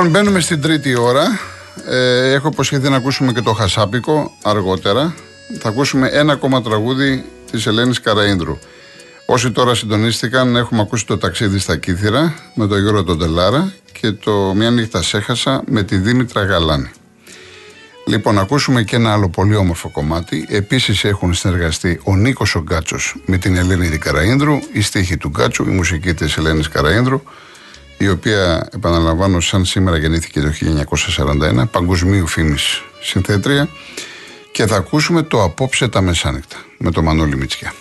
Λοιπόν, μπαίνουμε στην τρίτη ώρα. Ε, έχω υποσχεθεί να ακούσουμε και το Χασάπικο αργότερα. Θα ακούσουμε ένα ακόμα τραγούδι της Ελένης Καραίνδρου. Όσοι τώρα συντονίστηκαν, έχουμε ακούσει το ταξίδι στα Κύθυρα με τον Γιώργο τον Τελάρα και το Μια νύχτα σέχασα με τη Δήμητρα Γαλάνη. Λοιπόν, ακούσουμε και ένα άλλο πολύ όμορφο κομμάτι. Επίσης έχουν συνεργαστεί ο Νίκος ο Γκάτσος με την Ελένη Καραίνδρου, η στίχη του Γκάτσου, η μουσική της Ελένης Καραίνδρου, η οποία, επαναλαμβάνω, σαν σήμερα γεννήθηκε το 1941, παγκοσμίου φήμης συνθέτρια. Και θα ακούσουμε το Απόψε τα Μεσάνυχτα με το Μανώλη Μητσιά.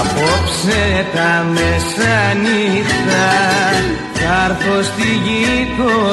Απόψε τα μεσάνυχτα θα έρθω στη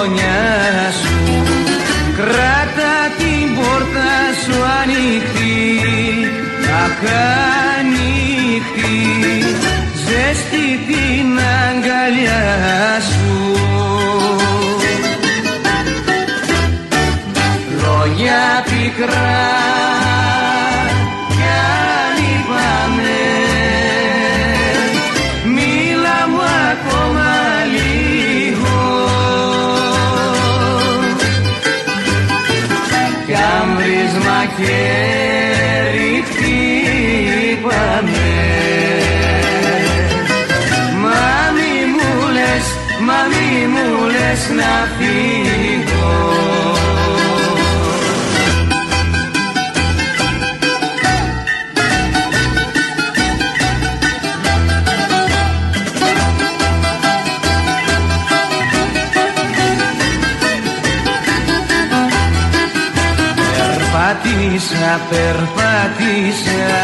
Περπάτησα, περπάτησα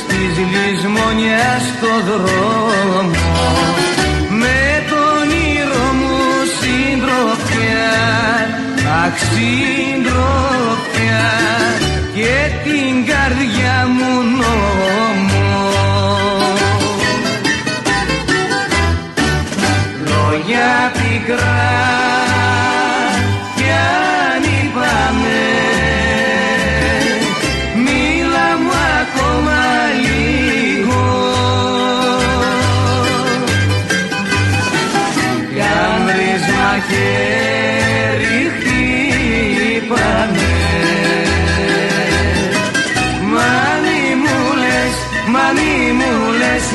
Στις λησμονιάς στο δρόμο. Με τον ήρω μου συντροφιά Αχ συντροφιά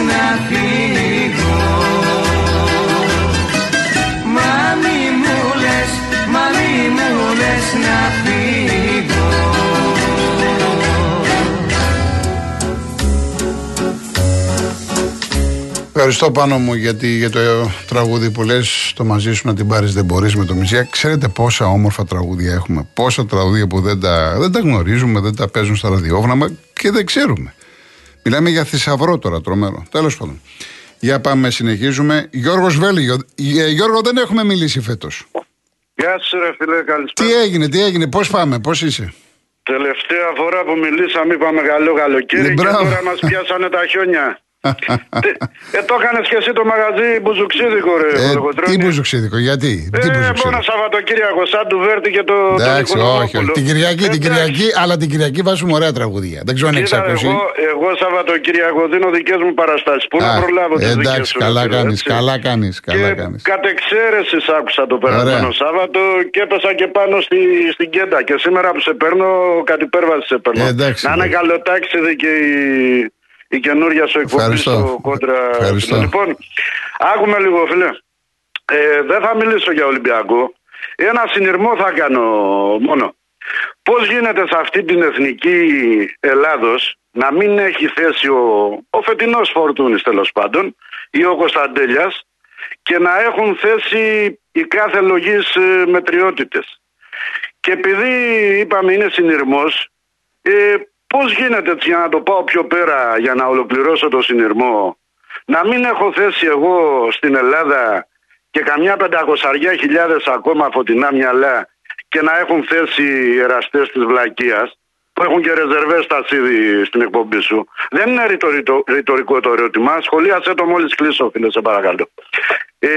να φύγω Μα μη μου λες, μα μη μου λες να φύγω Ευχαριστώ πάνω μου γιατί, για το τραγούδι που λες το μαζί σου να την πάρεις δεν μπορείς με το Μητσιά. Ξέρετε πόσα όμορφα τραγούδια έχουμε. Πόσα τραγούδια που δεν τα, δεν τα γνωρίζουμε, δεν τα παίζουν στα ραδιόφωνα και δεν ξέρουμε. Μιλάμε για θησαυρό τώρα τρομερό. Τέλος πάντων. Για πάμε, συνεχίζουμε. Γιώργος Βέλγιο. Ε, Γιώργο, δεν έχουμε μιλήσει φέτος. Γεια σου ρε φίλε, καλησπέρα. Τι έγινε, τι έγινε, πώς πάμε, πώς είσαι; Τελευταία φορά που μιλήσαμε είπαμε καλό καλοκαίρι Ναι, και μπράβο. τώρα μας πιάσανε τα χιόνια. Τι- ε, το έκανες και εσύ το μαγαζί μπουζουξίδικο ρε Ε, Κολοκοτρώνη. τι μπουζουξίδικο, γιατί, τι Ε, μπουζουξίδικο; μόνο Σαββατοκύριακο, σαν του Βέρτη και το. το Εντάξει, Νικολακόπουλο. όχι, όχι. Την Κυριακή, την Εντάξει. Κυριακή, αλλά την Κυριακή βάζουμε ωραία τραγούδια. Δεν ξέρω αν έχει Κοίτα, ακούσει. εγώ, εγώ Σαββατοκύριακο δίνω δικές μου παραστάσεις. Πού να Α, προλάβω τις δικές εντάξει, σου. καλά ρε φίλε, κάνεις, έτσι. καλά κάνεις. Καλά και κάνεις. κατ' εξαίρεσης σ' άκουσα το περασμένο Ωραία. Σάββατο και έπεσα και πάνω στη, στην κέντα. Και σήμερα που σε παίρνω, κατ' υπέρβαση σε παίρνω. Ε, εντάξει, να είναι εντάξει. καλοτάξιδη και η, η καινούρια σου εκπομπή Ευχαριστώ. στο κόντρα. Ευχαριστώ. Λοιπόν, άκουμε λίγο φίλε. Ε, δεν θα μιλήσω για Ολυμπιακό. Ένα συνειρμό θα κάνω μόνο. Πώς γίνεται σε αυτή την εθνική Ελλάδος να μην έχει θέση ο, ο φετινός Φορτούνης τέλος πάντων ή ο Κωνσταντέλιας και να έχουν θέση οι κάθε λογής ε, μετριότητες. Και επειδή είπαμε είναι συνειρμός, ε, πώς γίνεται έτσι για να το πάω πιο πέρα για να ολοκληρώσω το συνειρμό; Να μην έχω θέση εγώ στην Ελλάδα και καμιά πεντακοσαριά χιλιάδες ακόμα φωτεινά μυαλά και να έχουν θέση οι εραστές της Βλακίας που έχουν και ρεζερβές ταξίδι στην εκπομπή σου. Δεν είναι ρητορικό, ρητορικό το ερώτημα. Σχολίασέ το μόλις κλείσω φίλε σε παρακαλώ. Ε,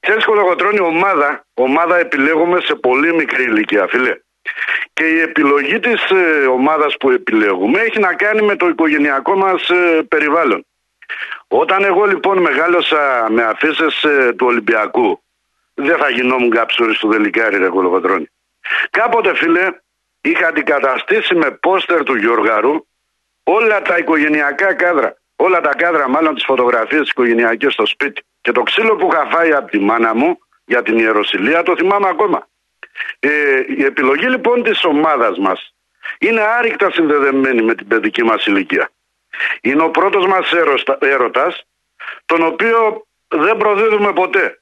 Ξέρεις κολοκοτρώνει ομάδα, ομάδα επιλέγουμε σε πολύ μικρή ηλικία φίλε. Και η επιλογή της ε, ομάδας που επιλέγουμε έχει να κάνει με το οικογενειακό μας ε, περιβάλλον. Όταν εγώ λοιπόν μεγάλωσα με αφήσεις ε, του Ολυμπιακού, δεν θα γινόμουν καψούρης του Δελικάρη ρε κολοκοτρώνη. Κάποτε φίλε είχα αντικαταστήσει με πόστερ του Γιώργαρου όλα τα οικογενειακά κάδρα. Όλα τα κάδρα, μάλλον τις φωτογραφίες οικογενειακές στο σπίτι. Και το ξύλο που είχα φάει από τη μάνα μου για την Ιεροσιλία το θυμάμαι ακόμα. Ε, η επιλογή λοιπόν της ομάδας μας είναι άρρηκτα συνδεδεμένη με την παιδική μας ηλικία. Είναι ο πρώτος μας έρωτας, τον οποίο δεν προδίδουμε ποτέ.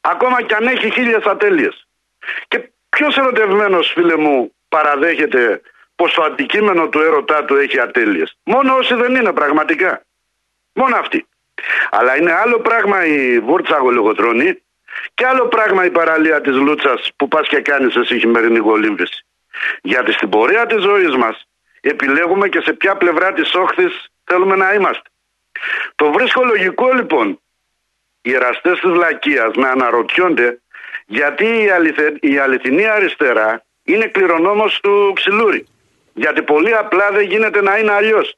Ακόμα κι αν έχει χίλιες ατέλειες. Και ποιος ερωτευμένος φίλε μου παραδέχεται πως το αντικείμενο του έρωτά του έχει ατέλειες; Μόνο όσοι δεν είναι πραγματικά. Μόνο αυτοί. Αλλά είναι άλλο πράγμα η βούρτσα γολιγοτρώνη και άλλο πράγμα η παραλία της Λούτσας που πας και κάνεις εσύ χειμερινή γολύμβηση. Γιατί στην πορεία της ζωής μας επιλέγουμε και σε ποια πλευρά της όχθης θέλουμε να είμαστε. Το βρίσκω λογικό λοιπόν οι εραστές της Λακίας να αναρωτιόνται γιατί η, η αληθινή αριστερά είναι κληρονόμος του Ξυλούρη. Γιατί πολύ απλά δεν γίνεται να είναι αλλιώς.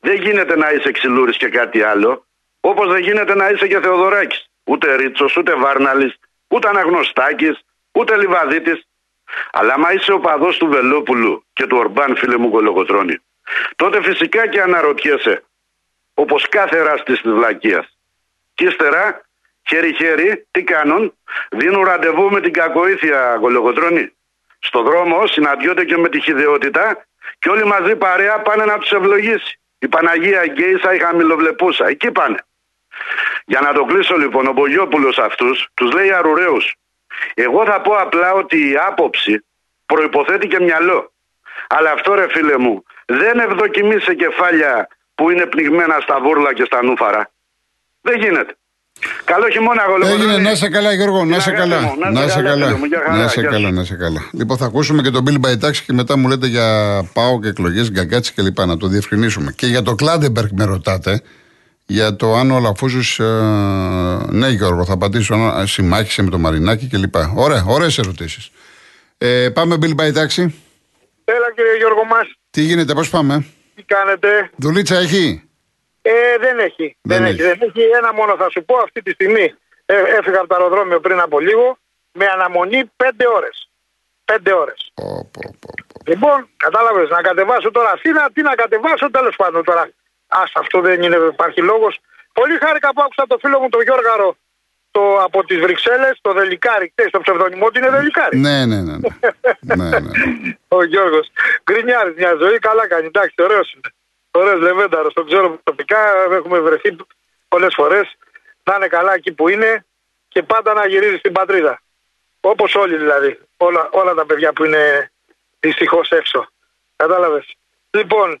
Δεν γίνεται να είσαι Ξυλούρης και κάτι άλλο, όπως δεν γίνεται να είσαι και Θεοδωράκης. Ούτε Ρίτσος, ούτε Βάρναλης, ούτε Αναγνωστάκης, ούτε Λιβαδίτης. Αλλά άμα είσαι ο παδός του Βελόπουλου και του Ορμπάν φίλε μου κολογοτρώνη, τότε φυσικά και αναρωτιέσαι, όπως κάθε εραστής της Βλακίας. Και ύστερα, χέρι-χέρι, τι κάνουν, δίνουν ραντεβού με την κακοήθεια κολογοτρώνη. Στο δρόμο συναντιόνται και με τη χιδεότητα και όλοι μαζί παρέα πάνε να τους ευλογήσει. Η Παναγία Γκέισα, η Χαμηλοβλεπούσα. Εκεί πάνε. Για να το κλείσω λοιπόν, ο Μπογιόπουλος αυτούς τους λέει αρουραίους. Εγώ θα πω απλά ότι η άποψη προϋποθέτει και μυαλό. Αλλά αυτό ρε φίλε μου δεν ευδοκιμεί σε κεφάλια που είναι πνιγμένα στα βούρλα και στα νούφαρα. Δεν γίνεται. Καλό χειμώνα, αγώνα. Έγινε, να σε καλά, Γιώργο, να σε καλά. Να σε καλά. Να σε καλά, να σε καλά. Λοιπόν, θα ακούσουμε και τον Μπιλ Μπαϊτάξη και μετά μου λέτε για πάω και εκλογές, γκαγκάτσι κλπ. Να το διευκρινίσουμε. Και για το Κλάτενμπεργκ με ρωτάτε. Για το αν ο Αλαφούζος. Ε, ναι, Γιώργο, θα απαντήσω. Αν συμμάχησε με το Μαρινάκι κλπ. Ωραία, ωραίες ερωτήσεις. Ε, πάμε, Bill Μπαϊτάξη. Έλα, κύριε Γιώργο μας. Τι γίνεται, πώς πάμε; Τι κάνετε; Δουλίτσα έχει; Ε, δεν έχει. Δεν, έχει. Δεν έχει. Ένα μόνο θα σου πω αυτή τη στιγμή. Ε, έφυγα από το αεροδρόμιο πριν από λίγο με αναμονή 5 ώρες. 5 ώρες. Λοιπόν, κατάλαβες να κατεβάσω τώρα Αθήνα, τι να κατεβάσω τέλος πάντων τώρα. Α, αυτό δεν είναι, υπάρχει λόγος. Πολύ χάρηκα που άκουσα το φίλο μου τον Γιώργαρο το, από τις Βρυξέλλες, το Δελικάρι. Ξέρεις το ψευδόνιμό του είναι Δελικάρι. Ναι, ναι, ναι. ναι. ναι, ναι. Ο Γιώργος. Γκρινιάρης μια ζωή, καλά κάνει. Εντάξει, ωραίος είναι. Ωραίος Λεβένταρος, τον ξέρω προσωπικά. Έχουμε βρεθεί πολλές φορές. Να είναι καλά εκεί που είναι και πάντα να γυρίζει στην πατρίδα. Όπως όλοι δηλαδή. Όλα, όλα τα παιδιά που είναι δυστυχώς έξω. Κατάλαβες. Λοιπόν, ε,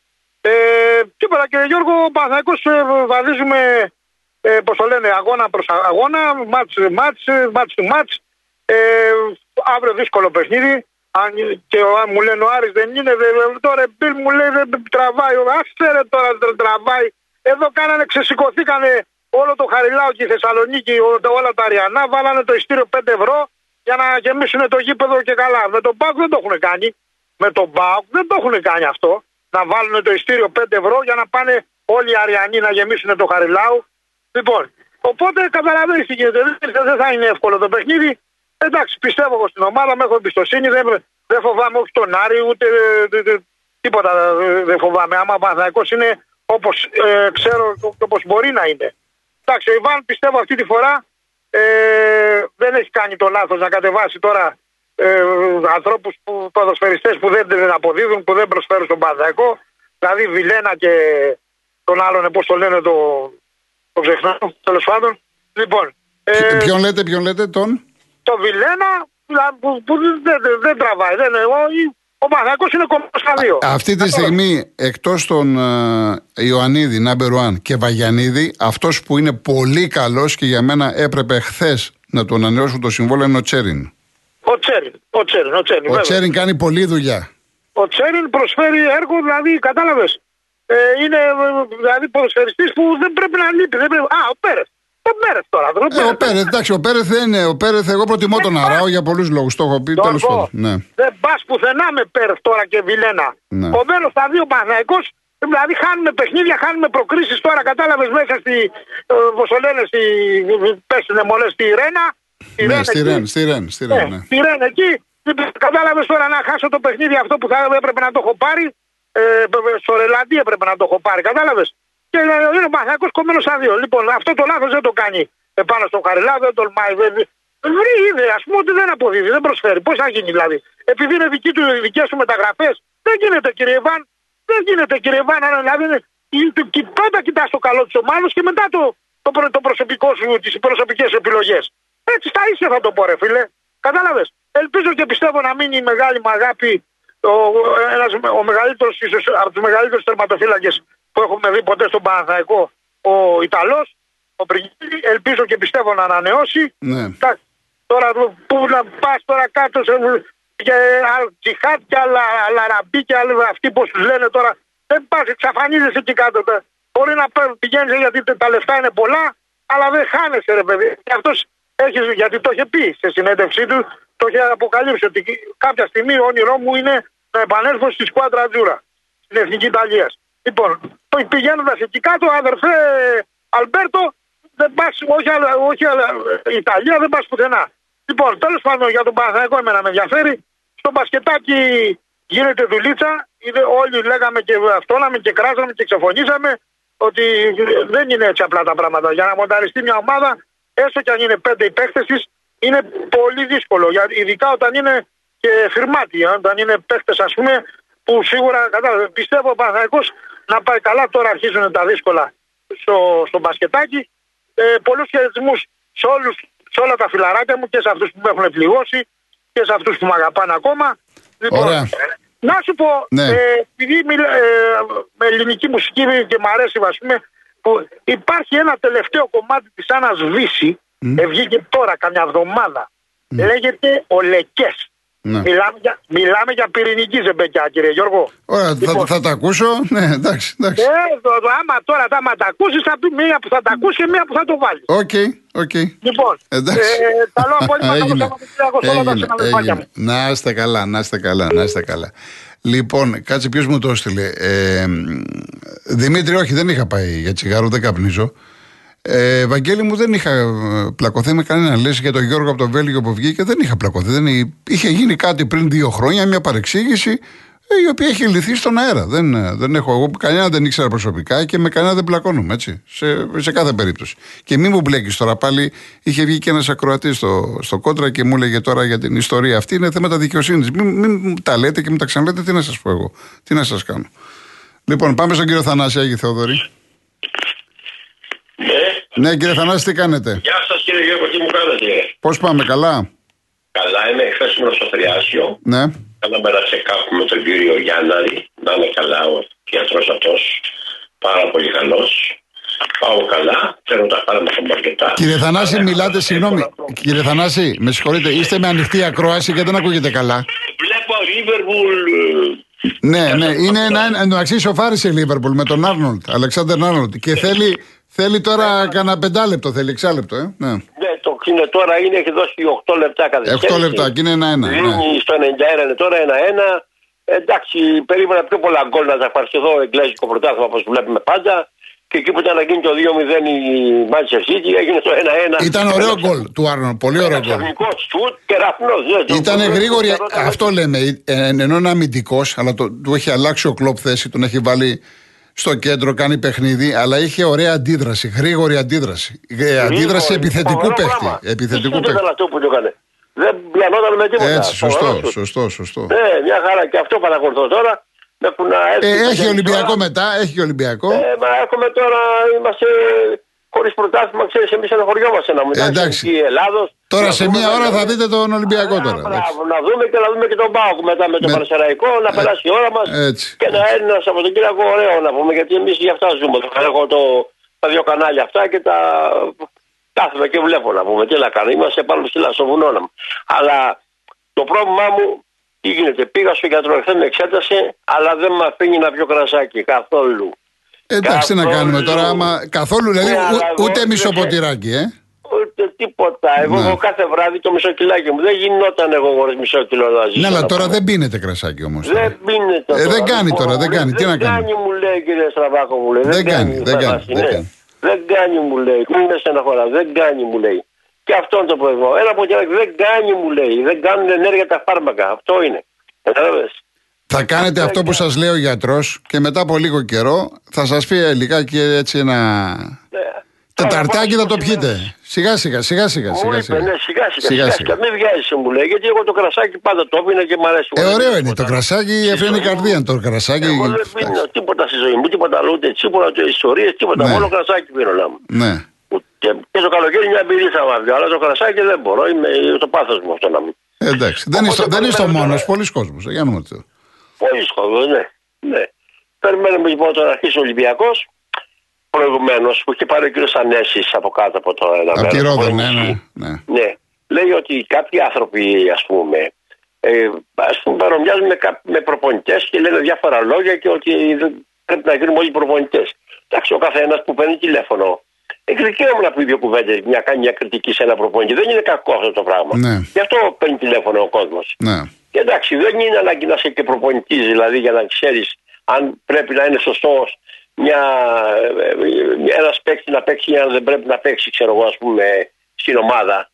τίποτα κύριε Γιώργο, Παναθαϊκός ε, βαδίζουμε, ε, πώς το λένε, αγώνα προς αγώνα, μάτς, μάτς, μάτς του μάτς. Ε, αύριο δύσκολο παιχνίδι. Αν, και αν μου λένε ο Άρης δεν είναι, δε, τώρα Μπιλ μου λέει δεν τραβάει. Άσε τώρα δεν τραβάει. Εδώ κάνανε, ξεσηκωθήκανε όλο το Χαριλάο και η Θεσσαλονίκη, όλα τα Αριανά, βάλανε το ειστήριο 5 ευρώ για να γεμίσουν το γήπεδο και καλά. Με τον Μπάουκ δεν το έχουν κάνει. Με τον Μπάουκ δεν το έχουν κάνει αυτό. Να βάλουν το ειστήριο 5 ευρώ για να πάνε όλοι οι Αριανοί να γεμίσουν το Χαριλάου. Λοιπόν, οπότε καταλαβαίνεις τι γίνεται. Δεν θα είναι εύκολο το παιχνίδι. Εντάξει, πιστεύω εγώ στην ομάδα μου, έχω εμπιστοσύνη. Δεν, δεν φοβάμαι όχι τον Άρη, ούτε τίποτα δεν φοβάμαι. Άμα ο είναι όπως ε, ξέρω, όπως μπορεί να είναι. Εντάξει, ο Ιβάν πιστεύω αυτή τη φορά ε, δεν έχει κάνει το λάθος να κατεβάσει τώρα ε, ανθρώπους που ποδοσφαιριστές που δεν αποδίδουν, που δεν προσφέρουν στον Παναθηναϊκό. Δηλαδή Βιλένα και τον άλλον, πώς το λένε, το, το ξεχνάω, τέλος πάντων. Λοιπόν. Ε, ποιον λέτε, ποιον λέτε, τον; το Βιλένα που, που δεν, δεν, τραβάει. Δεν, ο, ο Παναθηναϊκός είναι κομμάτι στα δύο. Αυτή τη στιγμή εκτός των uh, Ιωαννίδη, number one και Βαγιανίδη, αυτός που είναι πολύ καλός και για μένα έπρεπε χθες να του ανανεώσουν το συμβόλαιο είναι ο Τσέριν. Ο Τσέριν. Ο Τσέριν, ο Τσέριν, ο Τσέριν κάνει πολλή δουλειά. Ο Τσέριν προσφέρει έργο, δηλαδή κατάλαβες. Ε, είναι δηλαδή ποδοσφαιριστή που δεν πρέπει να λείπει. Δεν πρέπει... Α, ο Πέρε. Ο τον Πέρεθ τώρα. Τον Ε, ο Πέρεθ, εντάξει, ο Πέρεθ δεν είναι. Ο Πέρεθ, εγώ προτιμώ τον Αράο για πολλούς λόγους. Το έχω πει, τέλος πάντων. Ναι. Δεν πας πουθενά με Πέρεθ τώρα και Βιλένα. Ναι. Επομένω θα δει ο Παναθηναϊκός, δηλαδή χάνουμε παιχνίδια, χάνουμε προκρίσεις τώρα. Κατάλαβες μέσα στη. Ε, Πώ το λένε, στη. Πέσουνε μολέ στη Ρένα. Στη Ναι, Ρένα στη εκεί. Ρεν, στη Ρεν, στη Ναι, Ρεν, ναι. στη Ρεν εκεί. Κατάλαβες τώρα να χάσω το παιχνίδι αυτό που θα έπρεπε να το έχω πάρει. Ε, στο Ρελαντί έπρεπε να το έχω πάρει. Κατάλαβες. Και ε, είναι ο Μαθιακός κομμένος στα δύο. Λοιπόν, αυτό το λάθος δεν το κάνει επάνω στον Χαριλά, δεν τολμάει. Δεν... Βρει, είδε, ας πούμε ότι δεν αποδίδει, δεν προσφέρει. Πώς θα γίνει δηλαδή. Επειδή είναι δική του, δικές του μεταγραφές, δεν γίνεται κύριε Ιβάν. Δεν γίνεται κύριε Ιβάν. άρα, Δηλαδή, είναι- είναι- και πρώτα κοιτάς το καλό της ομάδας και μετά το, το, προ- το προσωπικό σου, τις προσωπικές επιλογές. Έτσι στα ίσια θα το πω, ρε φίλε. Κατάλαβες. Ελπίζω και πιστεύω να μείνει η μεγάλη μου αγάπη ο, ένας, ο μεγαλύτερος, ίσως, από τους μεγαλύτερους τερματοφύλακες που έχουμε δει ποτέ στον Παναθαϊκό, ο Ιταλός, ο Πριγκίλη. Ελπίζω και πιστεύω να ανανεώσει. Ναι. Εντάξει, Τώρα που να πας τώρα κάτω σε και Αλτζιχάτ και άλλα Λαραμπή και άλλοι αυτοί που του λένε τώρα. Δεν πας, εξαφανίζεσαι εκεί κάτω. τε. Μπορεί να πηγαίνεις γιατί τα λεφτά είναι πολλά, αλλά δεν χάνεσαι, ρε παιδί. Και αυτό έχει, γιατί το είχε πει σε συνέντευξή του, το είχε αποκαλύψει ότι κάποια στιγμή ο όνειρό μου είναι να επανέλθω στη σκουάντρα Τζούρα, στην εθνική Ιταλίας. Λοιπόν, πηγαίνοντας εκεί κάτω, αδερφέ Αλμπέρτο, δεν πας, όχι, άλλα- όχι άλλα- η Ιταλία, δεν πας πουθενά. Λοιπόν, τέλος πάντων για τον Παναθηναϊκό εμένα με ενδιαφέρει. Στο μπασκετάκι γίνεται δουλίτσα. Είδε, όλοι λέγαμε και αυτόναμε και κράζαμε και ξεφωνήσαμε ότι δεν είναι έτσι απλά τα πράγματα. Για να μονταριστεί μια ομάδα, έστω και αν είναι πέντε οι παίχτες της, είναι πολύ δύσκολο. Για, ειδικά όταν είναι και φυρμάτοι, όταν είναι παίχτες ας πούμε που σίγουρα κατάλαβε. Πιστεύω ο Παναθηναϊκός να πάει καλά. Τώρα αρχίζουν τα δύσκολα στο, στο μπασκετάκι. Ε, πολλούς χαιρετισμούς σε, όλους, σε όλα τα φιλαράκια μου και σε αυτούς που με έχουν πληγώσει και σε αυτούς που με αγαπάνε ακόμα. Λοιπόν, Ωραία. να σου πω, Ναι. ε, επειδή μιλά, ε, με ελληνική μουσική και μου αρέσει, ας πούμε, που υπάρχει ένα τελευταίο κομμάτι της Άννας Βύση, ε, βγήκε τώρα, καμιά εβδομάδα. Λέγεται «Ο Λεκές». Ναι. Μιλάμε, για, μιλάμε για πυρηνική ζεμπεκιά, κύριε Γιώργο. Ωραία, θα, Λοιπόν. θα τα ακούσω. Ναι, εντάξει, εντάξει. Ε, το, το, άμα τώρα τα, άμα τα ακούσεις, θα πει μία που θα τα ακούσει και μία που θα το βάλεις. ΟΚ, ΟΚ. Λοιπόν, Εντάξει. ε, καλό απόγευμα, καλό Έγινε. Σαββατοκύριακο σε όλα τα Έγινε, συναδελφάκια έγινε. μου. Να είστε καλά, να είστε καλά, να είστε καλά. Λοιπόν, κάτσε ποιος μου το έστειλε; Ε, μ, Δημήτρη, όχι, δεν είχα πάει για τσιγάρο, δεν καπνίζω. Ε, Βαγγέλη μου δεν είχα ε, πλακωθεί με κανένα λες για τον Γιώργο από το Βέλγιο που βγήκε δεν είχα πλακωθεί δεν, εί- είχε γίνει κάτι πριν δύο χρόνια μια παρεξήγηση ε, η οποία έχει λυθεί στον αέρα δεν, ε, δεν έχω εγώ κανένα δεν ήξερα προσωπικά και με κανένα δεν πλακώνουμε έτσι σε, σε κάθε περίπτωση και μη μου μπλέκεις τώρα πάλι είχε βγει και ένας ακροατής στο, στο κόντρα και μου έλεγε τώρα για την ιστορία αυτή είναι θέματα δικαιοσύνης μην, μην μου τα λέτε και μου τα ξαναλέτε τι να σας πω εγώ τι να σας κάνω Λοιπόν, πάμε στον κύριο Θανάση, Άγιο Θεοδωρή. Ναι, Ναι, κύριε Θανάση, τι κάνετε; γεια σας κύριε Γιώργο, τι μου κάνετε; Πώς πάμε, καλά; Καλά, είμαι χθες ήμουν στο Θριάσιο. Ναι. Κάναμε ένα check-up με τον κύριο Γιάνναρη. Να είναι καλά ο γιατρός αυτός. Πάρα πολύ καλός. Πάω καλά. Θέλω τα πάρα μου αρκετά. Κύριε Θανάση, Αλλά- μιλάτε, συγγνώμη. Κύριε Θανάση, με συγχωρείτε, είστε με ανοιχτή ακρόαση και δεν ακούγεται καλά. Βλέπω Λίβερπουλ. Ναι, ναι, είναι ένα. Εντάξει, σοφάρισε η Λίβερπουλ με τον Άρνολτ, Αλεξάνδρ Άρνολτ. Και θέλει, θέλει τώρα κανένα πεντάλεπτο, θέλει εξάλεπτο, ε. Ναι. Ναι, το είναι τώρα είναι, έχει δώσει 8 λεπτά καθυστέρηση. 8 λεπτά και είναι ένα-ένα. Ναι. Δίνει στο 91 είναι τώρα 1-1. Εντάξει, περίμενα πιο πολλά γκολ να ζαχαρθεί εδώ εγγλέζικο πρωτάθλημα όπως βλέπουμε πάντα. Και εκεί που ήταν να γίνει το 2-0 η Manchester City έγινε το 1-1. Ήταν ωραίο γκολ του Άρνολτ, πολύ ωραίο γκολ. Ξαφνικό σουτ και ραφνός, ναι, το- Ήταν το- γρήγορη, το- το- αυτό λέμε. ε, Ενώ είναι αμυντικός, αλλά το, του έχει αλλάξει ο κλοπ θέση, τον έχει βάλει στο κέντρο, κάνει παιχνίδι, αλλά είχε ωραία αντίδραση, γρήγορη αντίδραση. Ε, αντίδραση Γρήγορη, επιθετικού φοβερό παίχτη. πράγμα. Επιθετικού Τι σουτ παίχτη. ήταν αυτό που το έκανε. Δεν πιανόταν με τίποτα. Έτσι, Φοβερό σωστό, σουτ. σωστό, σωστό. Ναι, μια χαρά και αυτό παρακολουθώ τώρα. Έχουν έρθει Ε, έχει και Ολυμπιακό τώρα. μετά, έχει και Ολυμπιακό. Ε, μα έχουμε τώρα, είμαστε χωρίς πρωτάθλημα, ξέρεις, εμείς στενοχωριόμαστε να μου Ε, εντάξει. η Ελλάδος. Τώρα σε μία ώρα θα δείτε τον Ολυμπιακό τώρα. εντάξει. Μπράβο, να δούμε και να δούμε και τον Πάοκ μετά με τον Με- Πανεσαιραϊκό, να περάσει η ώρα μας έτσι. και να είναι ένα Σαββατοκύριακο ωραίο να πούμε, γιατί εμείς για αυτά ζούμε. Θα έχω το, τα δύο κανάλια αυτά και τα κάθομαι και βλέπω να πούμε. Τι να κάνω, είμαστε πάνω ψηλά στο βουνό να Αλλά το πρόβλημά μου τι γίνεται, πήγα στο γιατρό, εχθέ με εξέτασε, αλλά δεν με αφήνει να πιω κρασάκι καθόλου. Εντάξει, τι να Καθόλου. κάνουμε τώρα, άμα καθόλου, δηλαδή Ναι, ου- αλλά εγώ ούτε δεν μισό σε- ποτηράκι, ε. Ούτε τίποτα. Εγώ, Ναι. εγώ κάθε βράδυ το μισό κιλάκι μου. Δεν γινόταν εγώ χωρίς μισό κιλό να ζήσω. Ναι, αλλά να τώρα πούμε. δεν πίνετε κρασάκι όμως. Δεν πίνεται. Ε, δεν κάνει Λοιπόν, τώρα, δεν μου λέει, κάνει. Τι να κάνει. Δεν κάνει, μου λέει κύριε Στραβάκο, μου λέει. Δεν κάνει, δεν κάνει, Θανάση, δεν ναι. κάνει. Δεν κάνει, μου λέει. Μην με στεναχωράς. Δεν κάνει, μου λέει. Και αυτό είναι το πρόβλημα. Ένα από την άλλη, δεν κάνει, μου λέει. Δεν κάνουν ενέργεια τα φάρμακα. Αυτό είναι. Κατάλαβες; Θα κάνετε αυτό που σας λέει ο γιατρός και μετά από λίγο καιρό θα σας πει ε, λιγάκι έτσι ένα. Ναι. Τεταρτάκι θα το Τώρα, πιείτε. Σιγά σιγά, σιγά σιγά. Μου σιγά, είπε, σιγά. ναι, σιγά σιγά. Σιγά, σιγά, σιγά. σιγά. Μην βιάζεσαι, μου λέει. Γιατί εγώ το κρασάκι πάντα το πίνα και μ' αρέσει. Ε, πολύ. ωραίο είναι. Το Τίποτα. κρασάκι Στη αφήνει ζωή μου, καρδία. Το κρασάκι. Εγώ δεν πίνω εντάξει. τίποτα στη ζωή μου, τίποτα άλλο, ούτε τίποτα, ούτε ιστορίες, τίποτα. Ναι. Μόνο κρασάκι πίνω να μου. Ναι. Και, και το καλοκαίρι μια μπυρί θα βάλω, αλλά το κρασάκι δεν μπορώ, είναι το πάθος μου αυτό να μου. Ε, εντάξει. Δεν Οπότε είστε, δεν είστε ο περιμένουμε μόνος. τώρα. Πολλοί κόσμοι. Για να δούμε τι. Πολύ σχόλιο, ναι. ναι. Περιμένουμε λοιπόν τώρα να αρχίσει ο Ολυμπιακός. Προηγουμένως που είχε πάρει ο κ. Ανέσης από κάτω από το ένα Από τη μέρος, Ρόδο, από ναι, το ναι. νησί. ναι. Ναι. Λέει ότι κάποιοι άνθρωποι, ας πούμε, ε, ας πούμε παρομοιάζουν με, κά- με προπονητές και λένε διάφορα λόγια και ότι δεν πρέπει να γίνουμε όλοι προπονητές. Εντάξει, ο καθένας που παίρνει τηλέφωνο. Έχει δικαίωμα να πει δύο κουβέντες, μια κάνει μια κριτική σε ένα προπονητή. Δεν είναι κακό αυτό το πράγμα. Ναι. Γι' αυτό παίρνει τηλέφωνο ο κόσμος. ναι. Και εντάξει, δεν είναι ανάγκη να είσαι και προπονητής, δηλαδή για να ξέρεις αν πρέπει να είναι σωστός μια, ένας παίκτης να παίξει ή αν δεν πρέπει να παίξει, ξέρω εγώ, ας πούμε, στην ομάδα.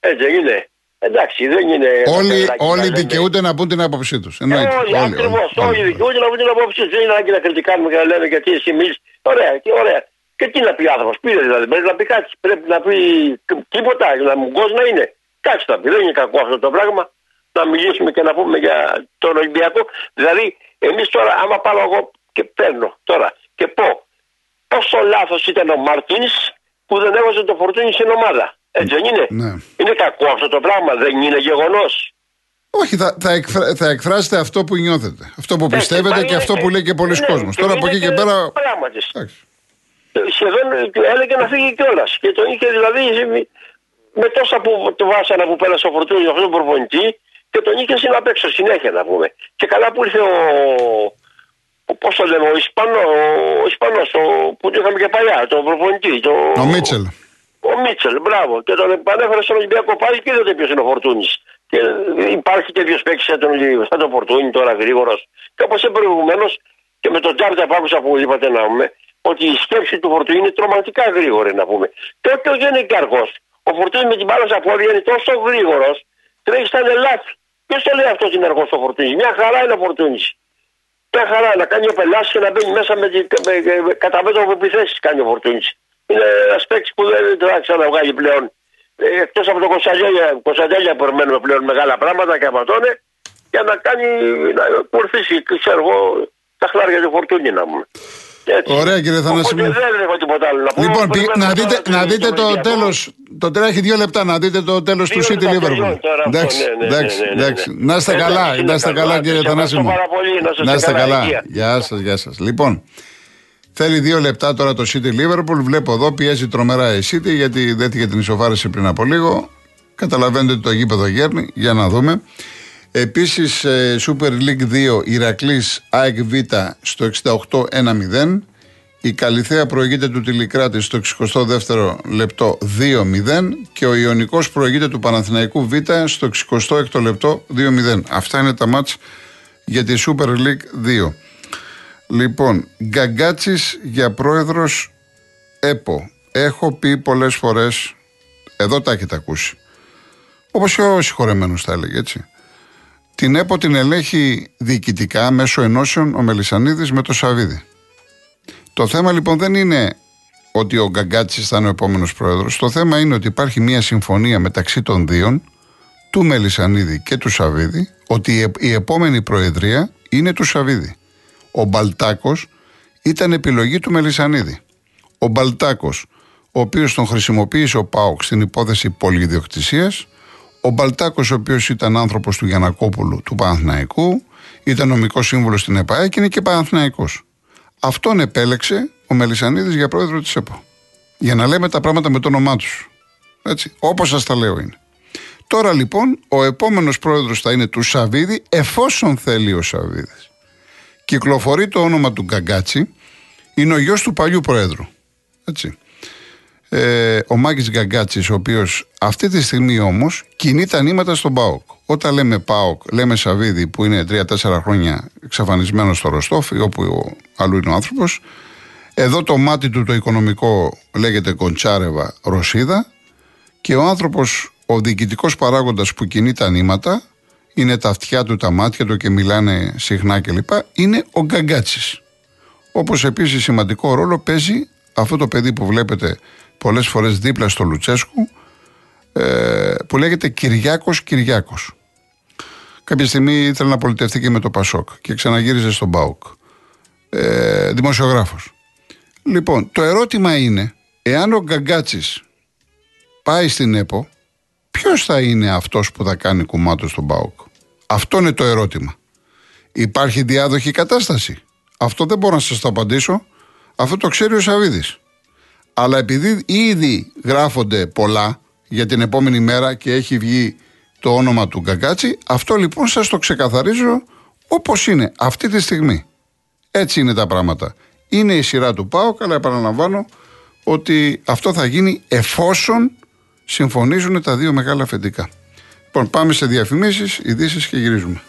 Έτσι δεν είναι. Εντάξει, δεν είναι. Όλοι, ανάγκη να όλοι λέμε- δικαιούνται να πούν την άποψή τους. Εννοείται. Όλοι, ακριβώς. Όλοι δικαιούνται να βγουν την απόψη τους. Δεν είναι ανάγκη να κριτικάνουμε και να λέμε γιατί εσύ μιλήσει. Ωραία, και ωραία. Και τι να πει άνθρωπος, πήρε δηλαδή. Πρέπει να πει κάτι. Πρέπει να πει τίποτα. Να μου να είναι. Κάτι θα πει. Δεν είναι κακό αυτό το πράγμα. Να μιλήσουμε και να πούμε για τον Ολυμπιακό. Δηλαδή, εμείς τώρα, άμα πάω εγώ και παίρνω τώρα και πω πόσο λάθος ήταν ο Μαρτίν που δεν έβαζε το φορτούνι στην ομάδα. Έτσι δεν είναι; Ναι. Είναι κακό αυτό το πράγμα; Δεν είναι γεγονός; Όχι, θα, θα, εκφρα, θα εκφράσετε αυτό που νιώθετε. Αυτό που Έτσι, πιστεύετε μα και είναι αυτό που λέει και πολλοί ναι, κόσμος. και Τώρα από είναι εκεί και πέρα. Πράγμα της. Εντάξει. Σχεδόν ε, έλεγε να φύγει κιόλας. Και τον είχε δηλαδή με τόσα που το βάσανα που πέρασε ο Φορτούνης αυτόν τον προπονητή και τον είχε στην απ' έξω συνέχεια να πούμε. Και καλά που ήρθε ο. ο Πώς το λέμε, ο Ισπανό, ο Ισπανός, ο, που το είχαμε και παλιά, τον προπονητή. Το, Ο Μίτσελ. ο Μίτσελ, μπράβο. Και τον επανέφερε στον Ολυμπιακό πάλι και είδατε ποιος είναι ο Φορτούνης. Και υπάρχει τέτοιο παίκτη σαν τον, σαν τον Φορτούνη τώρα γρήγορος. Και όπως είπε προηγουμένως και με τον Τζάρτα που άκουσα που είπατε να πούμε, ότι η σκέψη του Φορτούνη είναι τρομακτικά γρήγορη να πούμε. Και όχι ότι δεν είναι και αργός. Ο Φορτούνης με την μπάλα στα πόδια είναι τόσο γρήγορος, τρέχει στα λάθη. Ποιος το λέει αυτό ότι είναι αργό ο Φορτούνη. Μια χαρά είναι ο Φορτούνη. Μια χαρά να κάνει ο πελάτη και να μπαίνει μέσα με, τη- με, με, κατά μέτωπο επιθέσεις κάνει ο Φορτούνη. Είναι ένας παίκτης που δεν δεν θα ξαναβγάλει πλέον. Εκτός από τον Κωνσταντέλια, Κωνσταντέλια περιμένουμε πλέον μεγάλα πράγματα και από αυτόν ε, για να κάνει, να κορφίσει, ξέρω εγώ, τα χλάρια του Φορτούνη να μου. Έτσι. Ωραία, κύριε Θανάσιμο. Οπότε δεν έχω τίποτα άλλο να πω. Λοιπόν, πη- Περιμένουμε να τώρα δείτε, την- να τον δείτε το Ολυμπιακό. τέλος. Το τέλο έχει δύο λεπτά να δείτε το τέλος του Δύο City λεπτά Liverpool. τελειώνει τώρα αυτό, Εντάξει, ναι, ναι, ναι, εντάξει, ναι, ναι, ναι. εντάξει. Να είστε Εντάξει, καλά, είναι να είστε καλό. καλά, Σας κύριε ευχαριστώ Θανάσιμο. πάρα πολύ, να είστε Να είστε καλά, καλά. υγεία. Γεια σας, γεια σας. Λοιπόν, θέλει δύο λεπτά τώρα το City Liverpool. Βλέπω εδώ πιέζει τρομερά η City γιατί δέθηκε την ισοφάρηση πριν από λίγο. Καταλαβαίνετε ότι το γήπεδο γέρνει. Για να δούμε. Επίσης, Super League 2 Ηρακλής ΑΕΚ Β στο 68-1-0. Η Καλυθέα προηγείται του Τηλικράτη στο 62ο λεπτό 2-0 και ο Ιωνικός προηγείται του Παναθηναϊκού Β στο 66ο λεπτό 2-0. Αυτά είναι τα μάτς για τη Super League 2. Λοιπόν, Γκαγκάτσης για πρόεδρος ΕΠΟ. Έχω πει πολλές φορές, εδώ τα έχετε ακούσει, όπως και ο συγχωρεμένος θα έλεγε έτσι. Την ΕΠΟ την ελέγχει διοικητικά μέσω ενώσεων ο Μελισανίδης με το Σαβίδη. Το θέμα λοιπόν δεν είναι ότι ο Γκαγκάτσης θα είναι ο επόμενος πρόεδρος. Το θέμα είναι ότι υπάρχει μια συμφωνία μεταξύ των δύο, του Μελισανίδη και του Σαβίδη, ότι η, επ- η επόμενη προεδρία είναι του Σαβίδη. Ο Μπαλτάκος ήταν επιλογή του Μελισανίδη. Ο Μπαλτάκος, ο οποίος τον χρησιμοποίησε ο Πάοκ στην υπόθεση πολυδιοκτησίας, ο Μπαλτάκος, ο οποίος ήταν άνθρωπος του Γιανακόπουλου του Παναθηναϊκού, ήταν νομικό σύμβουλο στην ΕΠΑΕ και είναι και Παναθηναϊκός. Αυτόν επέλεξε ο Μελισανίδης για πρόεδρο της ΕΠΟ. Για να λέμε τα πράγματα με το όνομά τους. Έτσι, όπως σας τα λέω είναι. Τώρα λοιπόν ο επόμενος πρόεδρος θα είναι του Σαββίδη εφόσον θέλει ο Σαββίδης. Κυκλοφορεί το όνομα του Γκαγκάτσι Είναι ο γιος του παλιού Προέδρου. Έτσι. Ε, ο Μάκης Γκαγκάτσης, ο οποίος αυτή τη στιγμή όμως κινεί τα νήματα στον ΠΑΟΚ. Όταν λέμε ΠΑΟΚ, λέμε Σαββίδη που είναι 3-4 χρόνια εξαφανισμένο στο Ροστόφ ή όπου αλλού είναι ο άνθρωπος. Εδώ το μάτι του το οικονομικό λέγεται Κοντσάρεβα Ρωσίδα και ο άνθρωπος, ο διοικητικός παράγοντας που κινεί τα νήματα είναι τα αυτιά του, τα μάτια του και μιλάνε συχνά κλπ. Είναι ο Γκαγκάτσης. Όπως επίσης σημαντικό ρόλο παίζει αυτό το παιδί που βλέπετε πολλές φορές δίπλα στο Λουτσέσκου ε, που λέγεται Κυριάκος Κυριάκος. Κάποια στιγμή ήθελε να πολιτευτεί και με το Πασόκ και ξαναγύριζε στον Μπάουκ. Ε, δημοσιογράφος. Λοιπόν, το ερώτημα είναι, εάν ο Γκαγκάτσης πάει στην ΕΠΟ, ποιος θα είναι αυτός που θα κάνει κουμάτο στον Μπάουκ. Αυτό είναι το ερώτημα. Υπάρχει διάδοχη κατάσταση; Αυτό δεν μπορώ να σας το απαντήσω. Αυτό το ξέρει ο Σαββίδης. Αλλά επειδή ήδη γράφονται πολλά για την επόμενη μέρα και έχει βγει το όνομα του Γκαγκάτσι, αυτό λοιπόν σας το ξεκαθαρίζω όπως είναι αυτή τη στιγμή. Έτσι είναι τα πράγματα. Είναι η σειρά του ΠΑΟΚ, αλλά επαναλαμβάνω ότι αυτό θα γίνει εφόσον συμφωνήσουν τα δύο μεγάλα αφεντικά. Λοιπόν, πάμε σε διαφημίσεις, ειδήσεις και γυρίζουμε.